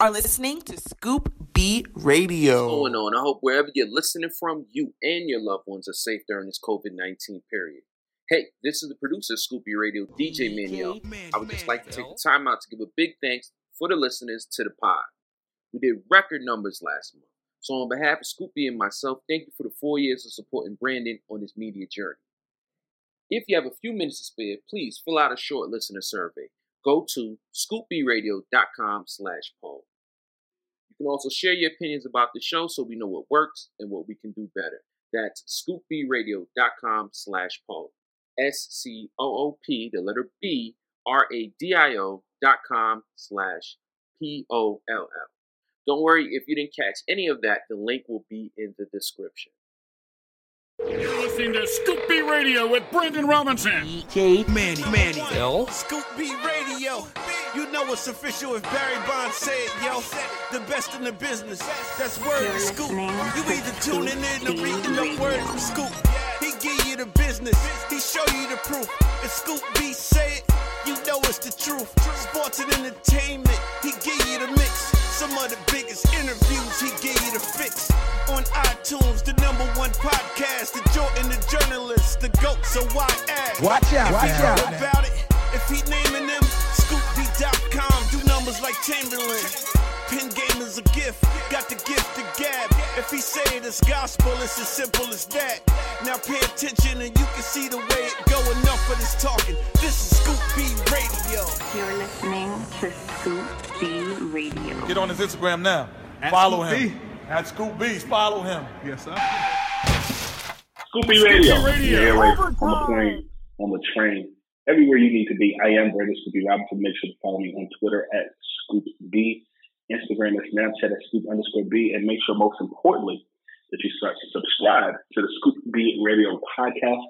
are listening to Scoop B Radio. What's going on? I hope wherever you're listening from, you and your loved ones are safe during this COVID 19 period. Hey, this is the producer of Scoop B Radio, DJ Manio. I would just like to take the time out to give a big thanks for the listeners to the pod. We did record numbers last month. So, on behalf of Scoop B and myself, thank you for the four years of supporting Brandon on his media journey. If you have a few minutes to spare, please fill out a short listener survey. Go to scoopbradio.com slash poll. You can also share your opinions about the show so we know what works and what we can do better. That's scoopbradio.com slash poll. S-C-O-O-P, the letter B, R-A-D-I-O dot com slash P-O-L-L. Don't worry if you didn't catch any of that, the link will be in the description. You're listening to Scoop B Radio with Brandon Robinson. DJ Manny, Manny. Bill? Scoop B Radio. You know it's official if Barry Bonds say it, yo. The best in the business. That's word to Scoop. You either tuning in or reading the word from Scoop. He give you the business. He show you the proof. If Scoop B say it, you know it's the truth. Sports and entertainment. He give you the mix. Some of the biggest interviews. He give you the fix. On iTunes, the number one podcast. The Jordan, the journalist, the GOAT. So why ask? Watch out, watch out. about it? If he naming them, scoopd.com, do numbers like Chamberlain. Pin game is a gift, got the gift to gab. If he say it is gospel, it's as simple as that. Now pay attention and you can see the way it go. Enough of this talking. This is Scoop B Radio. You're listening to Scoop B Radio. Get on his Instagram now. At follow Scoop him. B. At Scoop B. Follow him. Yes, sir. Scoop B Radio. Radio. Yeah, right. On the plane, on the train, everywhere you need to be. I am Brandon Scoop B Robinson. Make sure to follow me on Twitter at ScoopB, Instagram and Snapchat at Scoop underscore B, and make sure most importantly that you start to subscribe to the Scoop B Radio podcast,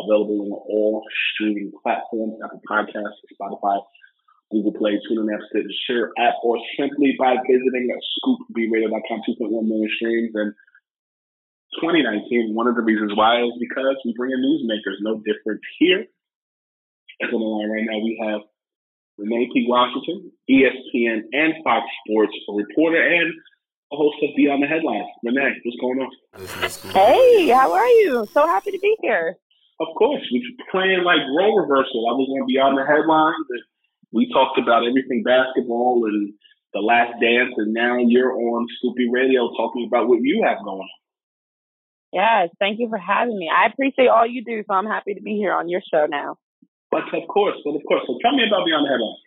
available on all streaming platforms, Apple Podcasts, Spotify, Google Play, TuneIn app, Stitcher app, or simply by visiting scoopbradio.com, 2.1 million streams and 2019, one of the reasons why is because we bring in newsmakers, no different here. As on the line right now, we have Renee P. Washington, ESPN and Fox Sports reporter and a host of Beyond the Headlines. Renee, what's going on? Hey, how are you? So happy to be here. Of course, we're playing like role reversal. I was on Beyond the Headlines, and we talked about everything basketball and the last dance, and now you're on Scoop B Radio talking about what you have going on. Yes, thank you for having me. I appreciate all you do, so I'm happy to be here on your show now. But of course, but of course. So tell me about Beyond the Headlines.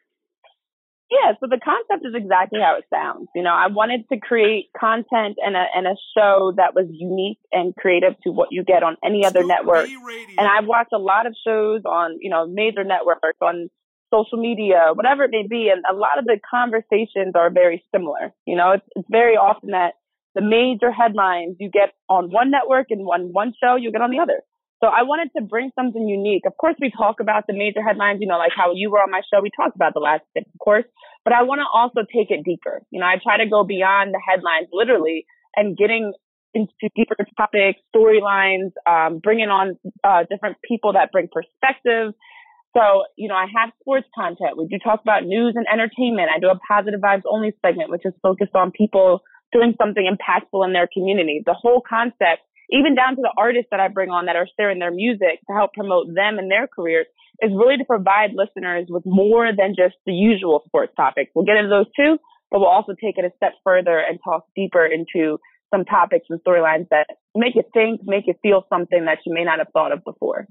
Yeah, so the concept is exactly how it sounds. You know, I wanted to create content and a and a show that was unique and creative to what you get on any other network. And I've watched a lot of shows on, you know, major networks on social media, whatever it may be, and a lot of the conversations are very similar. You know, it's it's very often that the major headlines you get on one network and one one show you get on the other. So I wanted to bring something unique. Of course, we talk about the major headlines, you know, like how you were on my show. We talked about the last six, of course, but I want to also take it deeper. You know, I try to go beyond the headlines, literally, and getting into deeper topics, storylines, um, bringing on uh, different people that bring perspective. So, you know, I have sports content. We do talk about news and entertainment. I do a positive vibes only segment, which is focused on people doing something impactful in their community. The whole concept, even down to the artists that I bring on that are sharing their music to help promote them and their careers, is really to provide listeners with more than just the usual sports topics. We'll get into those too, but we'll also take it a step further and talk deeper into some topics and storylines that make you think, make you feel something that you may not have thought of before.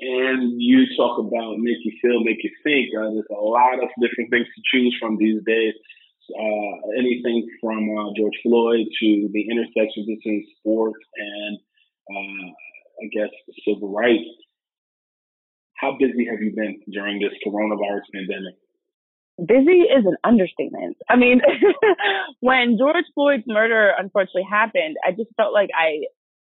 And you talk about make you feel, make you think. Uh, there's a lot of different things to choose from these days. Uh, anything from uh, George Floyd to the intersection between sports and, uh, I guess, civil rights. How busy have you been during this coronavirus pandemic? busy is an understatement. I mean, when George Floyd's murder unfortunately happened, I just felt like I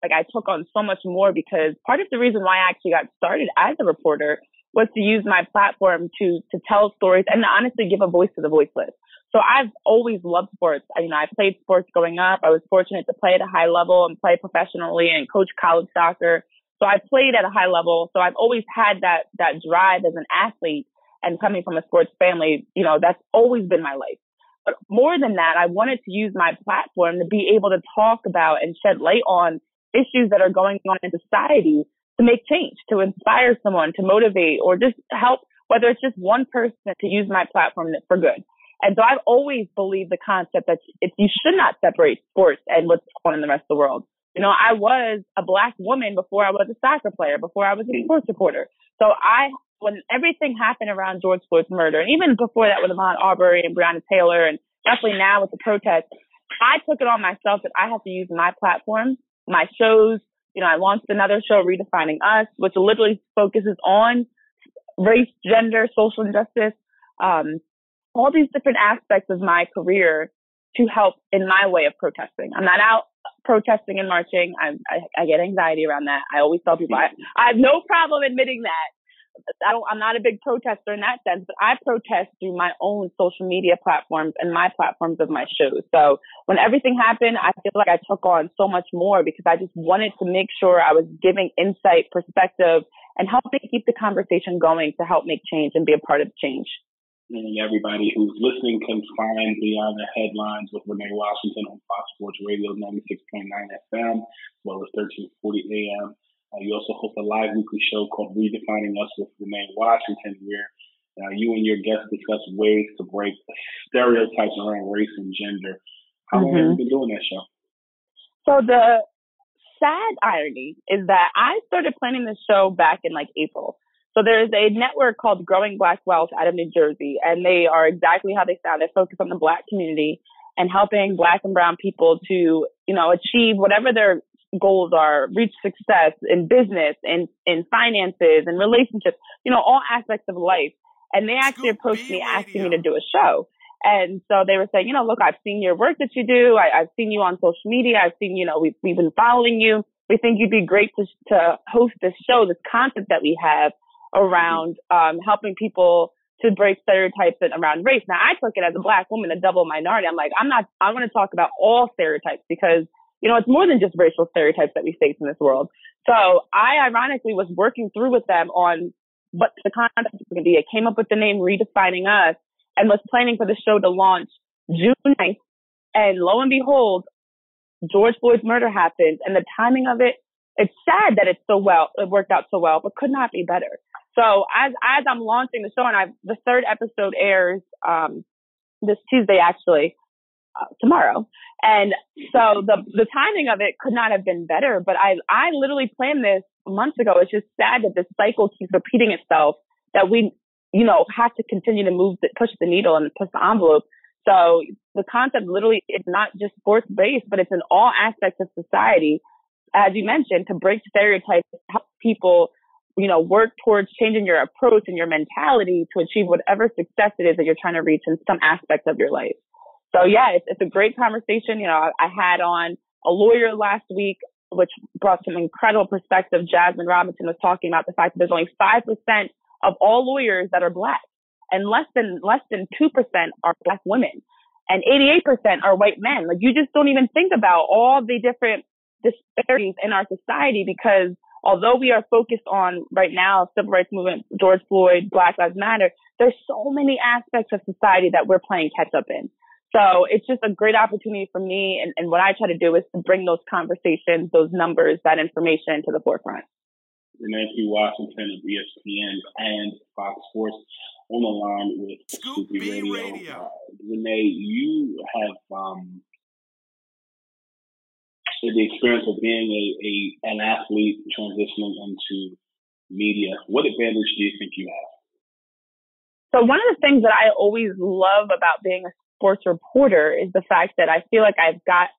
like I took on so much more because part of the reason why I actually got started as a reporter was to use my platform to to tell stories and honestly give a voice to the voiceless. So I've always loved sports. I, you know, I played sports growing up. I was fortunate to play at a high level and play professionally and coach college soccer. So I played at a high level. So I've always had that that drive as an athlete and coming from a sports family, you know, that's always been my life. But more than that, I wanted to use my platform to be able to talk about and shed light on issues that are going on in society to make change, to inspire someone, to motivate, or just help, whether it's just one person to use my platform for good. And so I've always believed the concept that if you should not separate sports and what's going on in the rest of the world. You know, I was a black woman before I was a soccer player, before I was a hmm. sports reporter. So I when everything happened around George Floyd's murder, and even before that with Ahmaud Arbery and Breonna Taylor, and definitely now with the protests, I took it on myself that I have to use my platform, my shows. You know, I launched another show, Redefining Us, which literally focuses on race, gender, social injustice, um, all these different aspects of my career to help in my way of protesting. I'm not out protesting and marching. I, I, I get anxiety around that. I always tell people I, I have no problem admitting that. I don't, I'm not a big protester in that sense, but I protest through my own social media platforms and my platforms of my shows. So when everything happened, I feel like I took on so much more because I just wanted to make sure I was giving insight, perspective, and helping keep the conversation going to help make change and be a part of change. And everybody who's listening can find Beyond the Headlines with Renee Washington on Fox Sports Radio 96.9 FM, as well as 1340 AM. Uh, you also host a live weekly show called Redefining Us with Renee Washington, where uh, you and your guests discuss ways to break stereotypes around race and gender. How mm-hmm. long have you mm-hmm. been doing that show? So the sad irony is that I started planning this show back in like April. So there's a network called Growing Black Wealth out of New Jersey, and they are exactly how they sound. They focus on the Black community and helping Black and Brown people to, you know, achieve whatever their goals are, reach success in business, in, in finances, and relationships, you know, all aspects of life. And they actually Scoop approached me asking me to do a show. And so they were saying, you know, look, I've seen your work that you do. I, have seen you on social media. I've seen, you know, we've, we've been following you. We think you'd be great to, to host this show, this content that we have around um, helping people to break stereotypes around race. Now, I took it as a black woman, a double minority. I'm like, I'm not, I want to talk about all stereotypes because you know, it's more than just racial stereotypes that we face in this world. So I ironically was working through with them on what the concept was going to be. I came up with the name Redefining Us and was planning for the show to launch June 9th. And lo and behold, George Floyd's murder happened and the timing of it, it's sad that it's so well, it worked out so well, but could not be better. So as, as I'm launching the show and I, the third episode airs, um, this Tuesday actually, uh, tomorrow. And so the the timing of it could not have been better. But I I literally planned this months ago. It's just sad that this cycle keeps repeating itself. That we you know have to continue to move the, push the needle and push the envelope. So the concept literally is not just sports based, but it's in all aspects of society. As you mentioned, to break stereotypes, help people you know, work towards changing your approach and your mentality to achieve whatever success it is that you're trying to reach in some aspect of your life. So yeah, it's, it's a great conversation. You know, I, I had on a lawyer last week, which brought some incredible perspective. Jasmine Robinson was talking about the fact that there's only 5% of all lawyers that are black and less than, less than 2% are black women and 88% are white men. Like you just don't even think about all the different disparities in our society because although we are focused on right now civil rights movement, George Floyd, Black Lives Matter, there's so many aspects of society that we're playing catch up in. So it's just a great opportunity for me. And, and what I try to do is to bring those conversations, those numbers, that information to the forefront. Renee P. Washington of ESPN and Fox Sports on the line with Scoop Radio. Radio. Uh, Renee, you have um, the experience of being a, a an athlete transitioning into media. What advantage do you think you have? So one of the things that I always love about being a sports reporter is the fact that I feel like I've got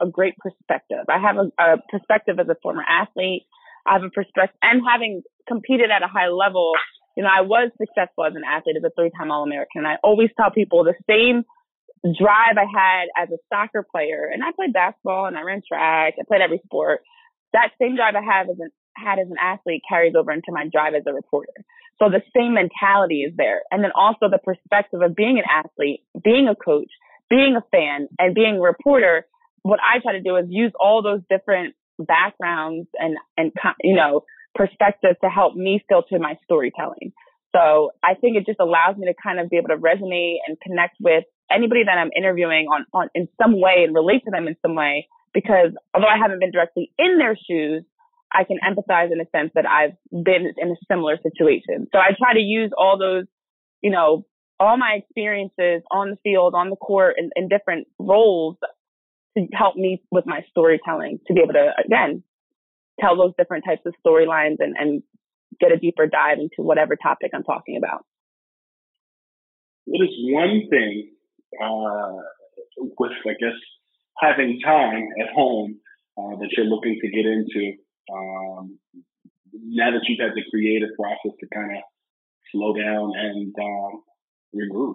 a great perspective. I have a, a perspective as a former athlete. I have a perspective and having competed at a high level, you know, I was successful as an athlete, as a three-time All-American. And I always tell people the same drive I had as a soccer player, and I played basketball and I ran track. I played every sport. That same drive I have as an had as an athlete carries over into my drive as a reporter. So the same mentality is there. And then also the perspective of being an athlete, being a coach, being a fan, and being a reporter. What I try to do is use all those different backgrounds and, and, you know, perspectives to help me filter my storytelling. So I think it just allows me to kind of be able to resonate and connect with anybody that I'm interviewing on, on in some way and relate to them in some way. Because although I haven't been directly in their shoes, I can empathize in a sense that I've been in a similar situation. So I try to use all those, you know, all my experiences on the field, on the court, in, in different roles to help me with my storytelling to be able to, again, tell those different types of storylines and, and get a deeper dive into whatever topic I'm talking about. What is one thing uh, with, I guess, having time at home uh, that you're looking to get into um, now that you've had the creative process to kind of slow down and um, regroup.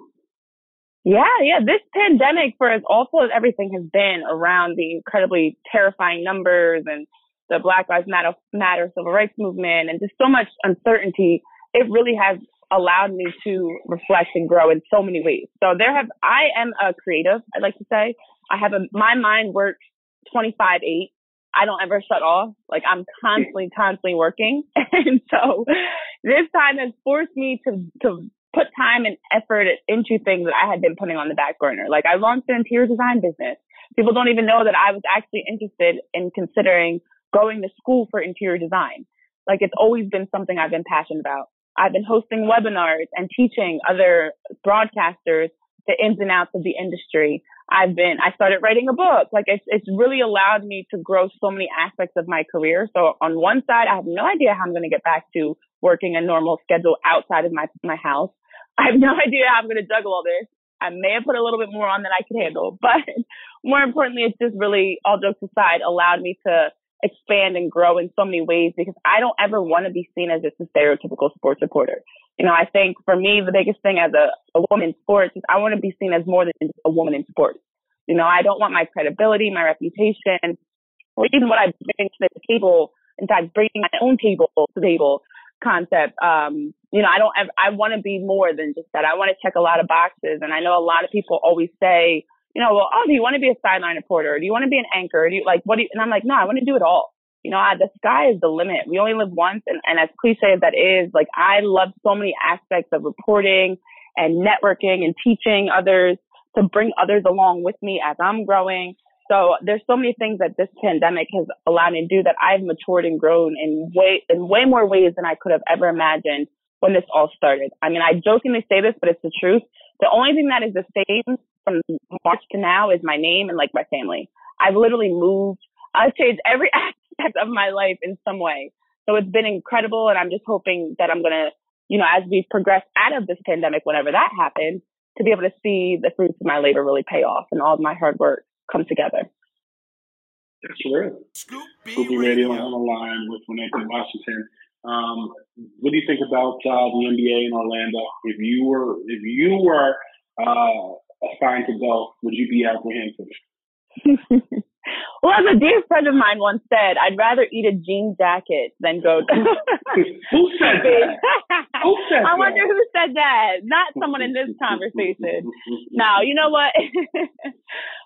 Yeah, yeah. This pandemic, for as awful as everything has been around the incredibly terrifying numbers and the Black Lives Matter, Matter civil rights movement and just so much uncertainty, it really has allowed me to reflect and grow in so many ways. So there have, I am a creative, I'd like to say. I have a, my mind works 25 8 I don't ever shut off. Like I'm constantly, constantly working. and so this time has forced me to, to put time and effort into things that I had been putting on the back burner. Like I launched an interior design business. People don't even know that I was actually interested in considering going to school for interior design. Like it's always been something I've been passionate about. I've been hosting webinars and teaching other broadcasters the ins and outs of the industry. I've been, I started writing a book. Like it's, it's really allowed me to grow so many aspects of my career. So on one side, I have no idea how I'm going to get back to working a normal schedule outside of my, my house. I have no idea how I'm going to juggle all this. I may have put a little bit more on than I could handle, but more importantly, it's just really all jokes aside allowed me to expand and grow in so many ways because I don't ever want to be seen as just a stereotypical sports reporter. You know, I think for me, the biggest thing as a, a woman in sports is I want to be seen as more than just a woman in sports. You know, I don't want my credibility, my reputation, or even what I bring to the table. In fact, bringing my own table to the table concept. Um, you know, I don't, ever, I want to be more than just that. I want to check a lot of boxes. And I know a lot of people always say, you know, well, oh, do you want to be a sideline reporter? Do you want to be an anchor? do you like, what do you, and I'm like, no, I want to do it all. You know, I, the sky is the limit. We only live once. And, and as cliche as that is, like, I love so many aspects of reporting and networking and teaching others to bring others along with me as I'm growing. So there's so many things that this pandemic has allowed me to do that I've matured and grown in way, in way more ways than I could have ever imagined when this all started. I mean, I jokingly say this, but it's the truth. The only thing that is the same from March to now is my name and like my family. I've literally moved. I've changed every aspect of my life in some way. So it's been incredible. And I'm just hoping that I'm going to, you know, as we progress out of this pandemic, whenever that happens, to be able to see the fruits of my labor really pay off and all of my hard work come together. That's real. Scoop B Radio on the line with Renee Washington. Um, what do you think about uh, the NBA in Orlando? If you were if you were uh, assigned to go, would you be apprehensive? well, as a dear friend of mine once said, I'd rather eat a jean jacket than go. To- who said that? who said I wonder who said that. Not someone in this conversation. now, you know what?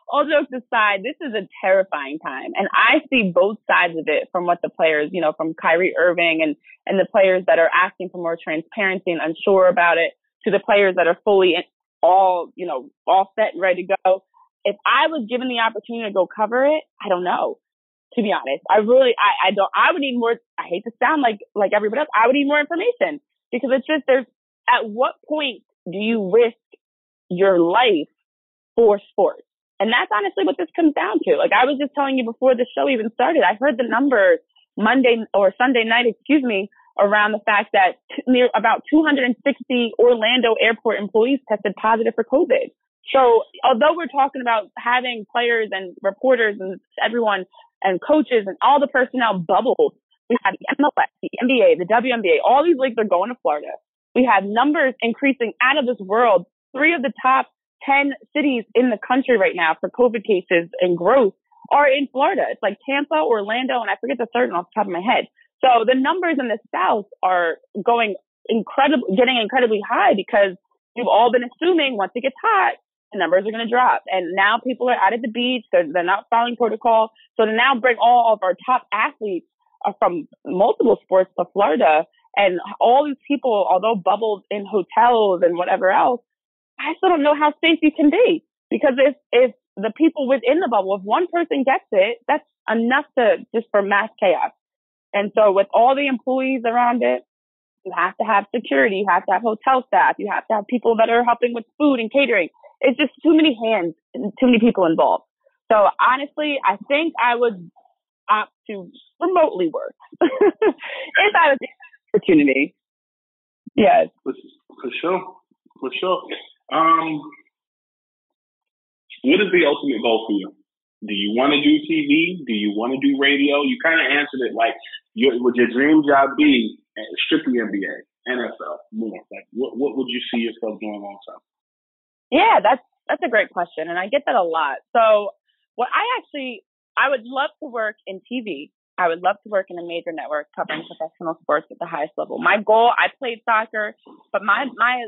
all jokes aside, this is a terrifying time. And I see both sides of it from what the players, you know, from Kyrie Irving and, and the players that are asking for more transparency and unsure about it to the players that are fully all, you know, all set and ready to go. If I was given the opportunity to go cover it, I don't know. To be honest, I really, I, I don't, I would need more, I hate to sound like, like everybody else. I would need more information because it's just, there's, at what point do you risk your life for sports? And that's honestly what this comes down to. Like I was just telling you before the show even started, I heard the numbers Monday or Sunday night, excuse me, around the fact that near about 260 Orlando airport employees tested positive for COVID. So although we're talking about having players and reporters and everyone and coaches and all the personnel bubbled, we have the MLS, the NBA, the WNBA, all these leagues are going to Florida. We have numbers increasing out of this world. Three of the top 10 cities in the country right now for COVID cases and growth are in Florida. It's like Tampa, Orlando, and I forget the third one off the top of my head. So the numbers in the South are going incredible, getting incredibly high because we've all been assuming once it gets hot, the numbers are going to drop. And now people are out at the beach. They're, they're not following protocol. So to now bring all of our top athletes uh, from multiple sports to Florida and all these people, although bubbled in hotels and whatever else, I still don't know how safe you can be because if if the people within the bubble, if one person gets it, that's enough to just for mass chaos. And so with all the employees around it, you have to have security, you have to have hotel staff, you have to have people that are helping with food and catering. It's just too many hands, too many people involved. So honestly, I think I would opt to remotely work if I was opportunity. Yes. For, for sure. For sure. Um, what is the ultimate goal for you? Do you want to do TV? Do you want to do radio? You kind of answered it like, your, would your dream job be strictly NBA, NFL, more? Like, what what would you see yourself doing long term? Yeah, that's that's a great question, and I get that a lot. So, what I actually I would love to work in TV. I would love to work in a major network covering professional sports at the highest level. My goal, I played soccer, but my my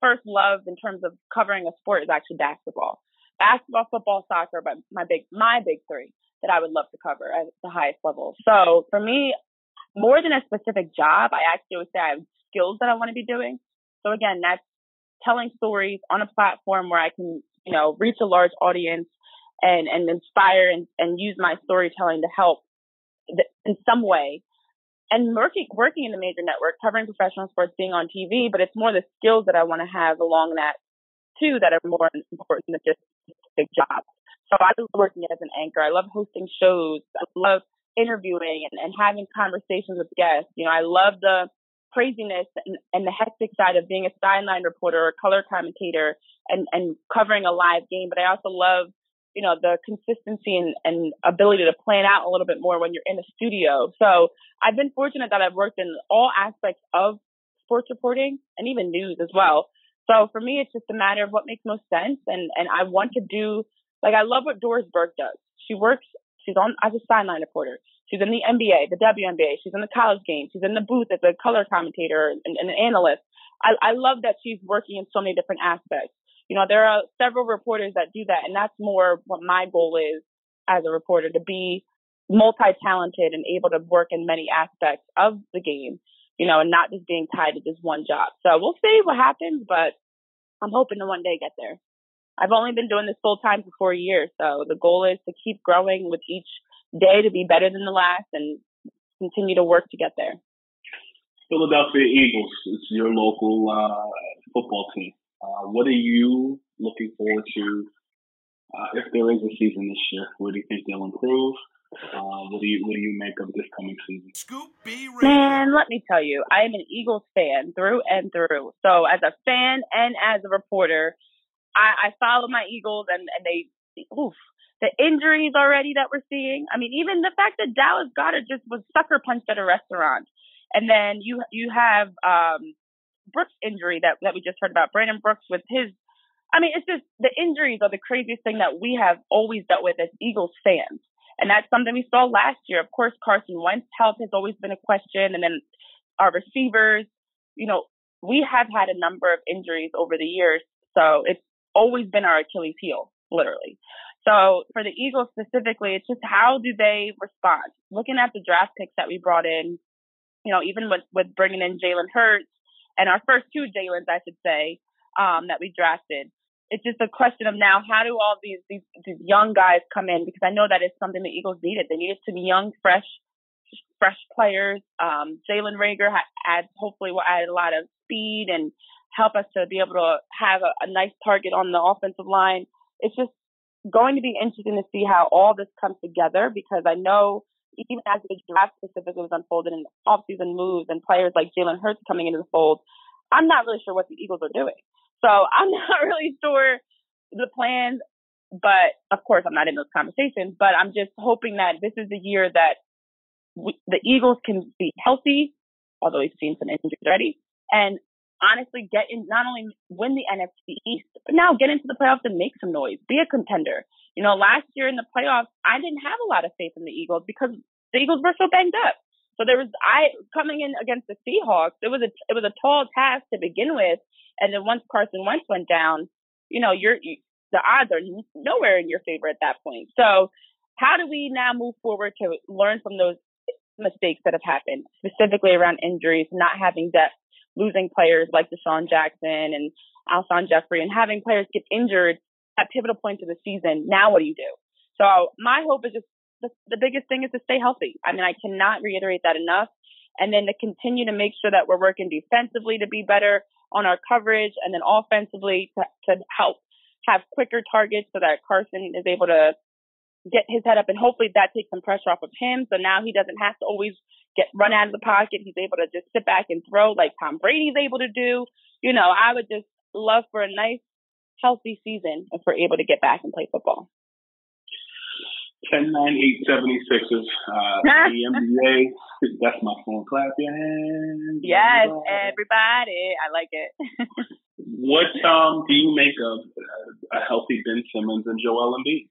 first love in terms of covering a sport is actually basketball. Basketball, football, soccer, but my big my big three that I would love to cover at the highest level. So for me, more than a specific job, I actually would say I have skills that I want to be doing. So again, that's telling stories on a platform where I can, you know, reach a large audience and, and inspire and, and use my storytelling to help in some way and working working in the major network, covering professional sports, being on TV, but it's more the skills that I want to have along that too that are more important than just a big job. So I love working as an anchor. I love hosting shows. I love interviewing and, and having conversations with guests. You know, I love the craziness and, and the hectic side of being a sideline reporter or color commentator and, and covering a live game. But I also love you know, the consistency and, and ability to plan out a little bit more when you're in a studio. So I've been fortunate that I've worked in all aspects of sports reporting and even news as well. So for me, it's just a matter of what makes most sense. And, and I want to do, like, I love what Doris Burke does. She works, she's on as a sideline reporter. She's in the NBA, the WNBA. She's in the college game. She's in the booth as a color commentator and, and an analyst. I, I love that she's working in so many different aspects you know, there are several reporters that do that. And that's more what my goal is as a reporter to be multi-talented and able to work in many aspects of the game, you know, and not just being tied to just one job. So we'll see what happens, but I'm hoping to one day get there. I've only been doing this full time for four years. So the goal is to keep growing with each day to be better than the last and continue to work to get there. Philadelphia Eagles, it's your local uh, football team. Uh, what are you looking forward to uh, if there is a season this year? Where do you think they'll improve? Uh, what do you what do you make of this coming season? Scoop B Man, let me tell you, I am an Eagles fan through and through. So as a fan and as a reporter, I, I follow my Eagles and, and they oof. The injuries already that we're seeing. I mean, even the fact that Dallas Goedert just was sucker punched at a restaurant. And then you you have um Brooks injury that, that we just heard about, Brandon Brooks with his, I mean, it's just the injuries are the craziest thing that we have always dealt with as Eagles fans. And that's something we saw last year. Of course, Carson Wentz health has always been a question. And then our receivers, you know, we have had a number of injuries over the years. So it's always been our Achilles heel, literally. So for the Eagles specifically, it's just how do they respond? Looking at the draft picks that we brought in, you know, even with with bringing in Jalen Hurts and our first two Jalen's, I should say, um, that we drafted. It's just a question of now how do all these, these these young guys come in because I know that is something the Eagles needed. They needed to be young, fresh, fresh players. Um, Jalen Reagor adds hopefully will add a lot of speed and help us to be able to have a, a nice target on the offensive line. It's just going to be interesting to see how all this comes together because I know even as the draft specifically was unfolding and offseason moves and players like Jalen Hurts coming into the fold, I'm not really sure what the Eagles are doing. So I'm not really sure the plans, but of course I'm not in those conversations. But I'm just hoping that this is the year that we, the Eagles can be healthy, although we've seen some injuries already, and honestly get in, not only win the NFC East, but now get into the playoffs and make some noise, be a contender. You know, last year in the playoffs, I didn't have a lot of faith in the Eagles because the Eagles were so banged up. So there was I coming in against the Seahawks. It was a it was a tall task to begin with, and then once Carson Wentz went down, you know, you're you, the odds are nowhere in your favor at that point. So how do we now move forward to learn from those mistakes that have happened, specifically around injuries, not having depth, losing players like DeSean Jackson and Alshon Jeffery, and having players get injured at pivotal points of the season. Now, what do you do? So my hope is just the, the biggest thing is to stay healthy. I mean, I cannot reiterate that enough. And then to continue to make sure that we're working defensively to be better on our coverage, and then offensively to, to help have quicker targets so that Carson is able to get his head up and hopefully that takes some pressure off of him. So now he doesn't have to always get run out of the pocket. He's able to just sit back and throw like Tom Brady's able to do. You know, I would just love for a nice, healthy season if we're able to get back and play football. 10 9 8 76ers. Uh, the NBA. That's my phone. Clap your hands. Yes, everybody. I like it. what um do you make of a healthy Ben Simmons and Joel Embiid?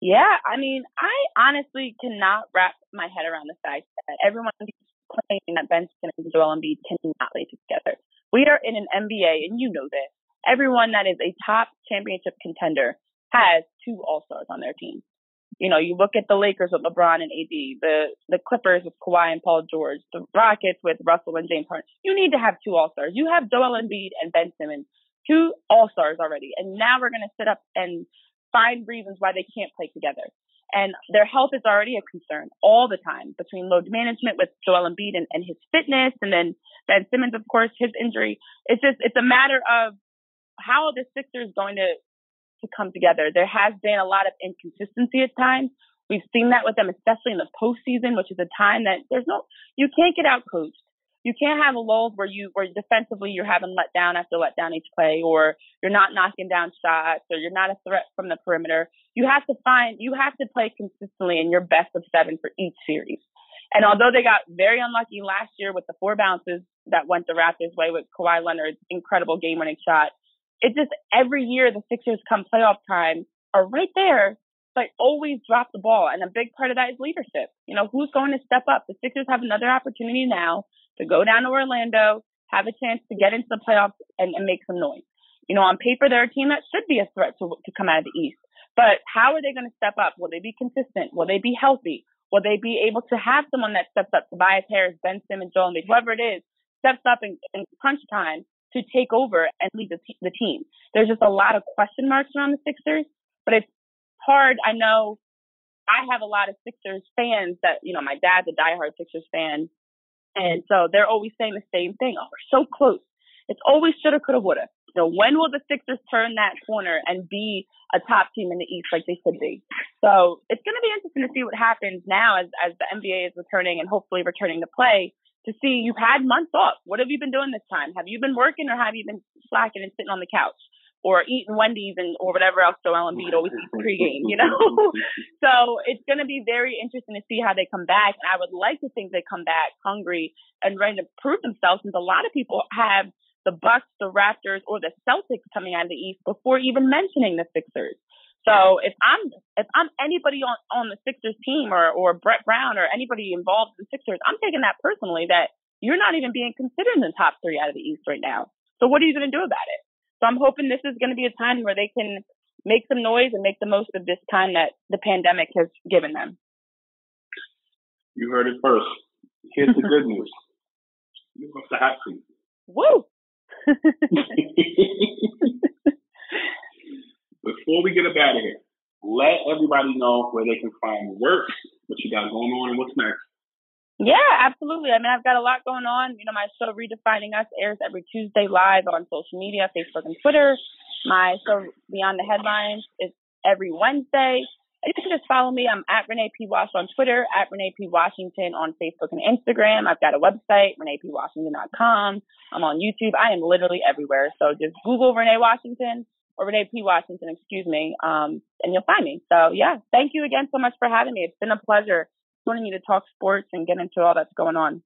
Yeah, I mean, I honestly cannot wrap my head around the fact that everyone claiming that Ben Simmons and Joel Embiid cannot play together. We are in an NBA, and you know this. Everyone that is a top championship contender has two All Stars on their team. You know, you look at the Lakers with LeBron and AD, the the Clippers with Kawhi and Paul George, the Rockets with Russell and James Harden. You need to have two All Stars. You have Joel Embiid and Ben Simmons, two All Stars already, and now we're going to sit up and find reasons why they can't play together. And their health is already a concern all the time between load management with Joel Embiid and, and his fitness, and then Ben Simmons, of course, his injury. It's just it's a matter of how the Sixers going to to come together. There has been a lot of inconsistency at times. We've seen that with them, especially in the postseason, which is a time that there's no you can't get out coached you can't have a lulls where you where defensively you're having let down after let down each play or you're not knocking down shots or you're not a threat from the perimeter. You have to find you have to play consistently in your best of seven for each series. And although they got very unlucky last year with the four bounces that went the Raptors' way with Kawhi Leonard's incredible game winning shot, it just every year the Sixers come playoff time are right there, but always drop the ball. And a big part of that is leadership. You know, who's going to step up? The Sixers have another opportunity now to go down to Orlando, have a chance to get into the playoffs and, and make some noise. You know, on paper, they're a team that should be a threat to, to come out of the East. But how are they going to step up? Will they be consistent? Will they be healthy? Will they be able to have someone that steps up, Tobias Harris, Ben Simmons, Joel Embiid, whoever it is, steps up in, in crunch time to take over and lead the, t- the team? There's just a lot of question marks around the Sixers, but it's hard. I know I have a lot of Sixers fans that, you know, my dad's a diehard Sixers fan. And so they're always saying the same thing. Oh, we're so close. It's always shoulda, coulda, woulda. Know, when will the Sixers turn that corner and be a top team in the East like they should be? So it's going to be interesting to see what happens now as as the NBA is returning and hopefully returning to play. To see you've had months off. What have you been doing this time? Have you been working or have you been slacking and sitting on the couch? Or eating Wendy's and or whatever else Joel Embiid always eats pregame, you know. so it's going to be very interesting to see how they come back. And I would like to think they come back hungry and ready to prove themselves, since a lot of people have the Bucks, the Raptors, or the Celtics coming out of the East before even mentioning the Sixers. So if I'm if I'm anybody on on the Sixers team or or Brett Brown or anybody involved in the Sixers, I'm taking that personally that you're not even being considered in the top three out of the East right now. So what are you going to do about it? So I'm hoping this is going to be a time where they can make some noise and make the most of this time that the pandemic has given them. You heard it first. Here's the good news. You off the hot seat. Woo! Before we get up out of here, let everybody know where they can find work, what you got going on, and what's next. Yeah, absolutely. I mean, I've got a lot going on. You know, my show Redefining Us airs every Tuesday live on social media, Facebook and Twitter. My show Beyond the Headlines is every Wednesday. You can just follow me. I'm at Renee P. Wash on Twitter, at Renee P. Washington on Facebook and Instagram. I've got a website, ReneePWashington.com. I'm on YouTube. I am literally everywhere. So just Google Renee Washington or Renee P. Washington, excuse me, um, and you'll find me. So yeah, thank you again so much for having me. It's been a pleasure joining you to talk sports and get into all that's going on.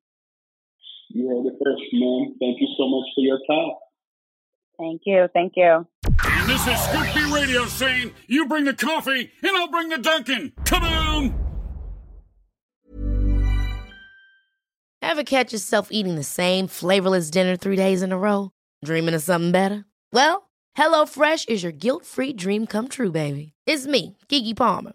You heard it first, man. Thank you so much for your time. Thank you. Thank you. And this is Scoop B Radio saying, you bring the coffee and I'll bring the Dunkin'. Come on! Ever catch yourself eating the same flavorless dinner three days in a row? Dreaming of something better? Well, HelloFresh is your guilt-free dream come true, baby. It's me, Keke Palmer.